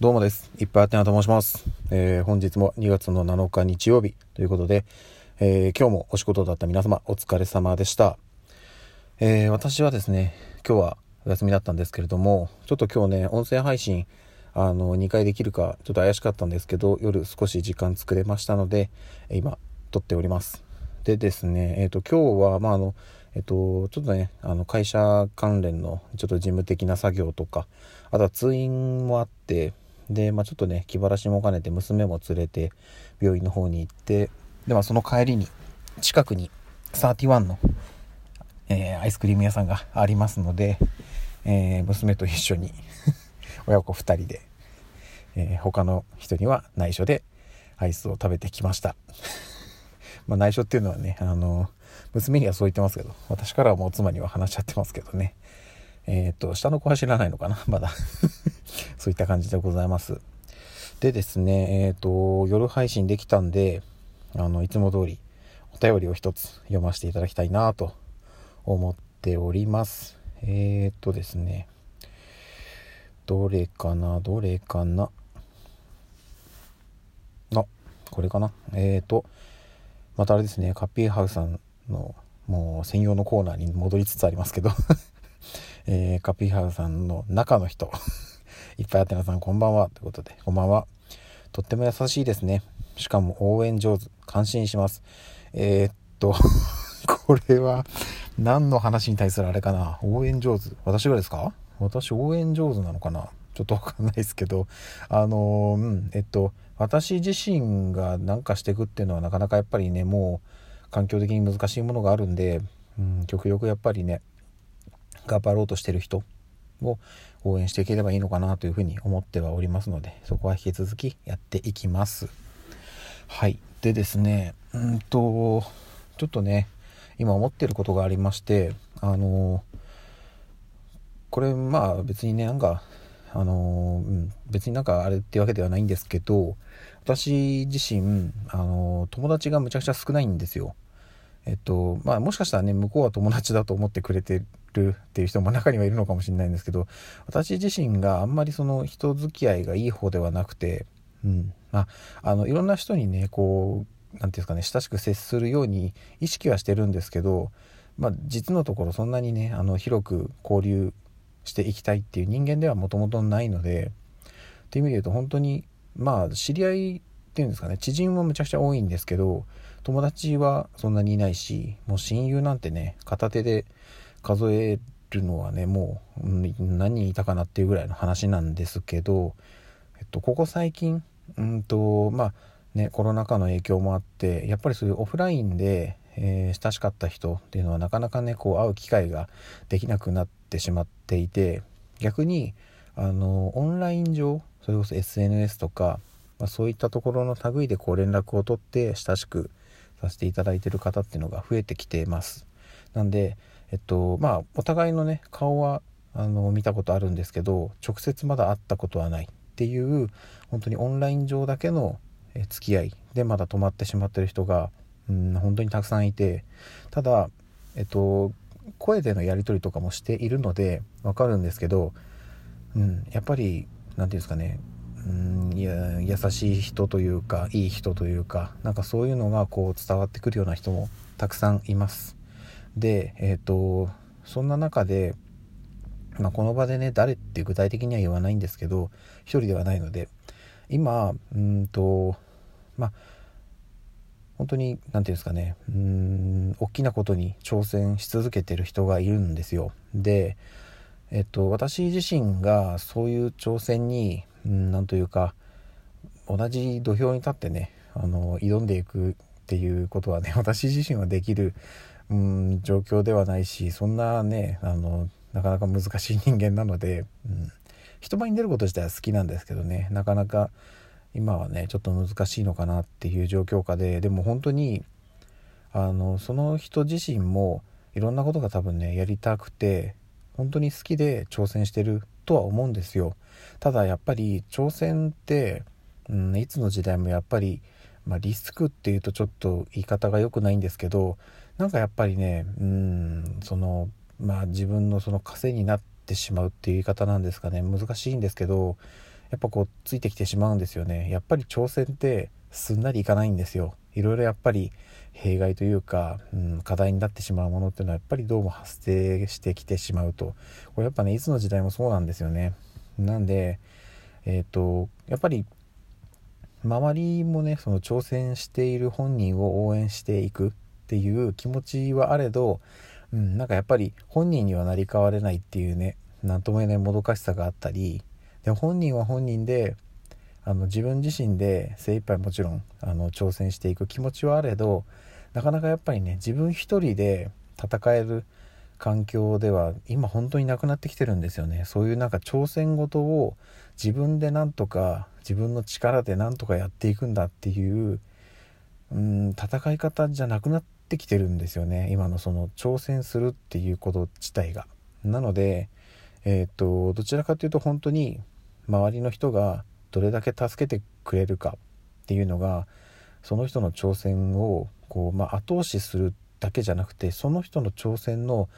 どうもです。いっぱいあてなと申します。えー、本日も2月の7日日曜日ということで、えー、今日もお仕事だった皆様お疲れ様でした。えー、私はですね、今日はお休みだったんですけれども、ちょっと今日ね、音声配信、あの、2回できるかちょっと怪しかったんですけど、夜少し時間作れましたので、今、撮っております。でですね、えっ、と、今日は、まあ、あの、えっと、ちょっとね、あの、会社関連のちょっと事務的な作業とか、あとは通院もあって、で、まあ、ちょっとね気晴らしも兼ねて娘も連れて病院の方に行ってで、まあ、その帰りに近くに31の、えー、アイスクリーム屋さんがありますので、えー、娘と一緒に 親子2人で、えー、他の人には内緒でアイスを食べてきました。ま内緒っていうのはねあの娘にはそう言ってますけど私からはもう妻には話しちゃってますけどね。えっ、と下の子は知らないのかなまだ。そういった感じでございます。でですね、えっ、ー、と、夜配信できたんで、あの、いつも通りお便りを一つ読ませていただきたいなと思っております。えっ、ー、とですね、どれかな、どれかな。あ、これかな。えっ、ー、と、またあれですね、カッピーハウスさんのもう専用のコーナーに戻りつつありますけど えー、カッピーハウスさんの中の人いっぱいあて皆さんこんばんは。ということでこんばんは。とっても優しいですね。しかも応援上手。感心します。えー、っと これは何の話に対するあれかな。応援上手。私がですか？私応援上手なのかな？ちょっとわかんないですけど。あのうん。えっと私自身が何かしていくっていうのはなかなかやっぱりねもう環境的に難しいものがあるんで、うん、極力やっぱりね頑張ろうとしてる人。を応援していければいいのかなというふうに思ってはおりますのでそこは引き続きやっていきます。はい。でですねうんとちょっとね今思ってることがありましてあのこれまあ別にねなんかあのうん、別になんかあれってわけではないんですけど私自身あの友達がむちゃくちゃ少ないんですよ。えっとまあもしかしたらね向こうは友達だと思ってくれてるっていう人も中にはいるのかもしれないんですけど私自身があんまりその人付き合いがいい方ではなくて、うん。まあ、あのいろんな人にねこう何て言うんですかね親しく接するように意識はしてるんですけど、まあ、実のところそんなにねあの広く交流していきたいっていう人間ではもともとないのでっていう意味で言うと本当にまあ知り合いっていうんですかね知人もむちゃくちゃ多いんですけど友達はそんなにいないしもう親友なんてね片手で数えるのはねもう何人いたかなっていうぐらいの話なんですけど、えっと、ここ最近うんとまあねコロナ禍の影響もあってやっぱりそういうオフラインで、えー、親しかった人っていうのはなかなかねこう会う機会ができなくなってしまっていて逆にあのオンライン上それこそ SNS とか、まあ、そういったところの類でこう連絡を取って親しくさせていただいてる方っていうのが増えてきてます。なんでえっとまあお互いのね顔はあの見たことあるんですけど直接まだ会ったことはないっていう本当にオンライン上だけの付き合いでまだ止まってしまってる人が、うん、本当にたくさんいてただえっと声でのやり取りとかもしているのでわかるんですけど、うん、やっぱり何て言うんですかねうんいや優しい人というかいい人というかなんかそういうのがこう伝わってくるような人もたくさんいます。で、えっ、ー、と、そんな中で、まあ、この場でね、誰って具体的には言わないんですけど、一人ではないので、今、うんと、まあ、本当に、何て言うんですかね、うん、大きなことに挑戦し続けてる人がいるんですよ。で、えっと、私自身がそういう挑戦に、うん、なんというか、同じ土俵に立ってね、あの、挑んでいくっていうことはね、私自身はできるうん状況ではないしそんなねあのなかなか難しい人間なので、うん、人前に出ること自体は好きなんですけどね。なかなか今はねちょっと難しいのかなっていう状況下ででも本当にあのその人自身もいろんなことが多分ねやりたくて本当に好きで挑戦してるとは思うんですよ。ただやっぱり挑戦って、うん、いつの時代もやっぱり、まあ、リスクっていうとちょっと言い方が良くないんですけどなんかやっぱりねうんそのまあ自分のその枷になってしまうっていう言い方なんですかね。難しいんですけどやっぱこうついてきてしまうんですよね。やっぱり挑戦ってすんなりいかないんですよ。いろいろやっぱり弊害というか、うん、課題になってしまうものっていうのはやっぱりどうも発生してきてしまうと。これやっぱねいつの時代もそうなんですよね。なんでえっ、ー、とやっぱり周りもねその挑戦している本人を応援していく。っていう気持ちはあれど、うん、なんかやっぱり本人にはなり変われないっていうね何とも言えないもどかしさがあったりで本人は本人であの自分自身で精一杯もちろんあの挑戦していく気持ちはあれどなかなかやっぱりね自分一人で戦える環境では今本当になくなってきてるんですよね。そういうなんか挑戦事を自分でなんとか自分の力でなんとかやっていくんだっていううん戦い方じゃなくなってきてるんですよね。今のその挑戦するっていうこと自体が。なのでえっ、とどちらかというと本当に周りの人がどれだけ助けてくれるかっていうのがその人の挑戦をこう、まあ、後押しするだけじゃなくてその人の挑戦の、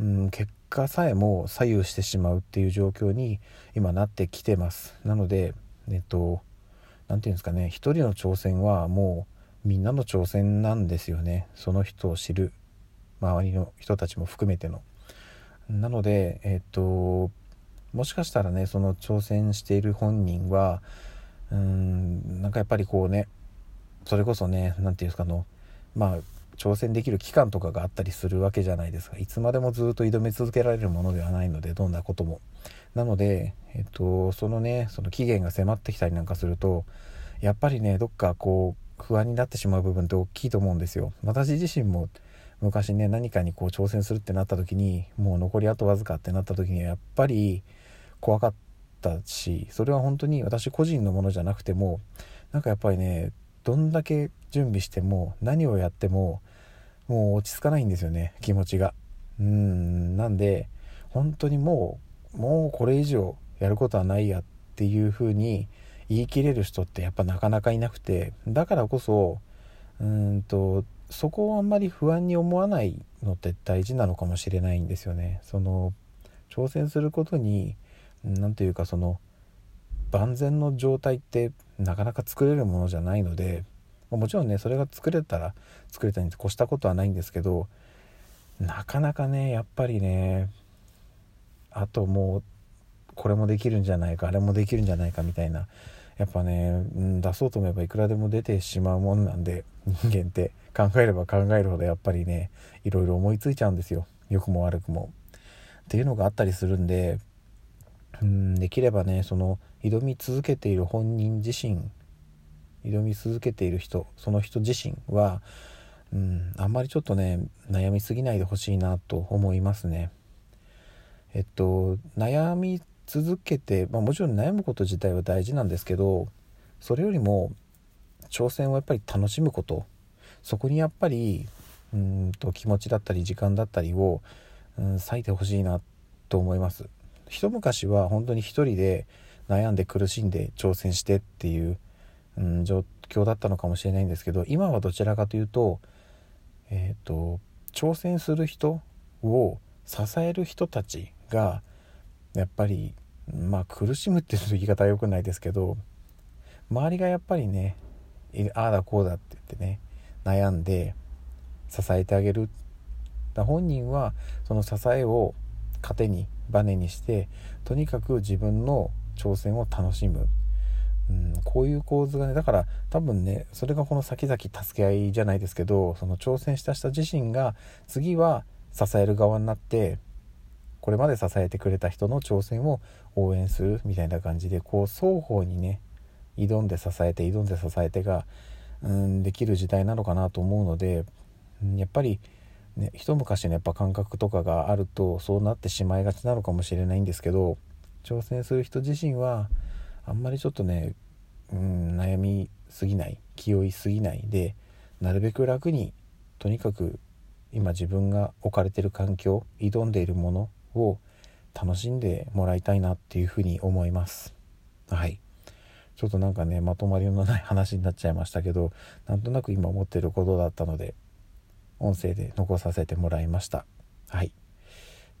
うん、結果さえも左右してしまうっていう状況に今なってきてます。なのでえっと何て言うんですかね。一人の挑戦はもうみんなの挑戦なんですよね。その人を知る周りの人たちも含めての。なのでえっともしかしたらねその挑戦している本人はうーんなんかやっぱりこうねそれこそね何て言うんですかのまあ挑戦できる期間とかがあったりするわけじゃないですか。いつまでもずっと挑み続けられるものではないのでどんなことも。なので、えっと、そのねその期限が迫ってきたりなんかするとやっぱりねどっかこう不安になってしまう部分って大きいと思うんですよ。私自身も昔ね何かにこう挑戦するってなった時にもう残りあとわずかってなった時にはやっぱり怖かったしそれは本当に私個人のものじゃなくてもなんかやっぱりねどんだけ準備しても何をやってももう落ち着かないんですよね気持ちが。うんなんで本当にもうもうこれ以上やることはないやっていう風に言い切れる人ってやっぱなかなかいなくてだからこそうんとそこをあんまり不安に思わないのって大事なのかもしれないんですよね。その挑戦することに何ていうかその万全の状態ってなかなか作れるものじゃないのでもちろんねそれが作れたら作れたに越したことはないんですけどなかなかねやっぱりねあともうこれもできるんじゃないかあれもできるんじゃないかみたいなやっぱね、うん、出そうと思えばいくらでも出てしまうもんなんで人間って考えれば考えるほどやっぱりねいろいろ思いついちゃうんですよ良くも悪くも。っていうのがあったりするんでうんできればねその挑み続けている本人自身挑み続けている人その人自身は、うん、あんまりちょっとね悩みすぎないでほしいなと思いますね。えっと悩み続けて、まあ、もちろん悩むこと自体は大事なんですけどそれよりも挑戦をやっぱり楽しむことそこにやっぱりうんと気持ちだったり時間だったりを、うん、割いてほしいなと思います。一昔は本当に一人で悩んで苦しんで挑戦してっていううん、状況だったのかもしれないんですけど今はどちらかというと,、えーと、挑戦する人を支える人たちがやっぱりまあ苦しむっていう言い方は良くないですけど周りがやっぱりねああだこうだって言ってね悩んで支えてあげる。だ本人はその支えを糧にバネにしてとにかく自分の挑戦を楽しむ。うん、こういう構図がねだから多分ねそれがこの先々助け合いじゃないですけどその挑戦した人自身が次は支える側になってこれまで支えてくれた人の挑戦を応援するみたいな感じでこう双方にね挑んで支えて挑んで支えてが、うん、できる時代なのかなと思うので、やっぱり、ね、一昔のやっぱ感覚とかがあるとそうなってしまいがちなのかもしれないんですけど挑戦する人自身はあんまりちょっとねうん悩みすぎない気負いすぎないでなるべく楽にとにかく今自分が置かれてる環境挑んでいるものを楽しんでもらいたいなっていうふうに思います。はい。ちょっとなんかね、まとまりのない話になっちゃいましたけど、なんとなく今思ってることだったので、音声で残させてもらいました。はい。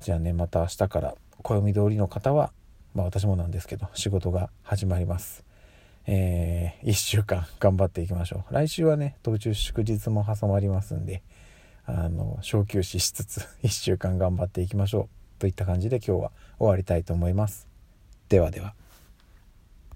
じゃあね、また明日から暦通りの方は、まあ私もなんですけど、仕事が始まります。えー、1週間頑張っていきましょう。来週はね、途中祝日も挟まりますんで、あの、小休止しつつ、1週間頑張っていきましょう。といった感じで今日は終わりたいと思います。ではでは。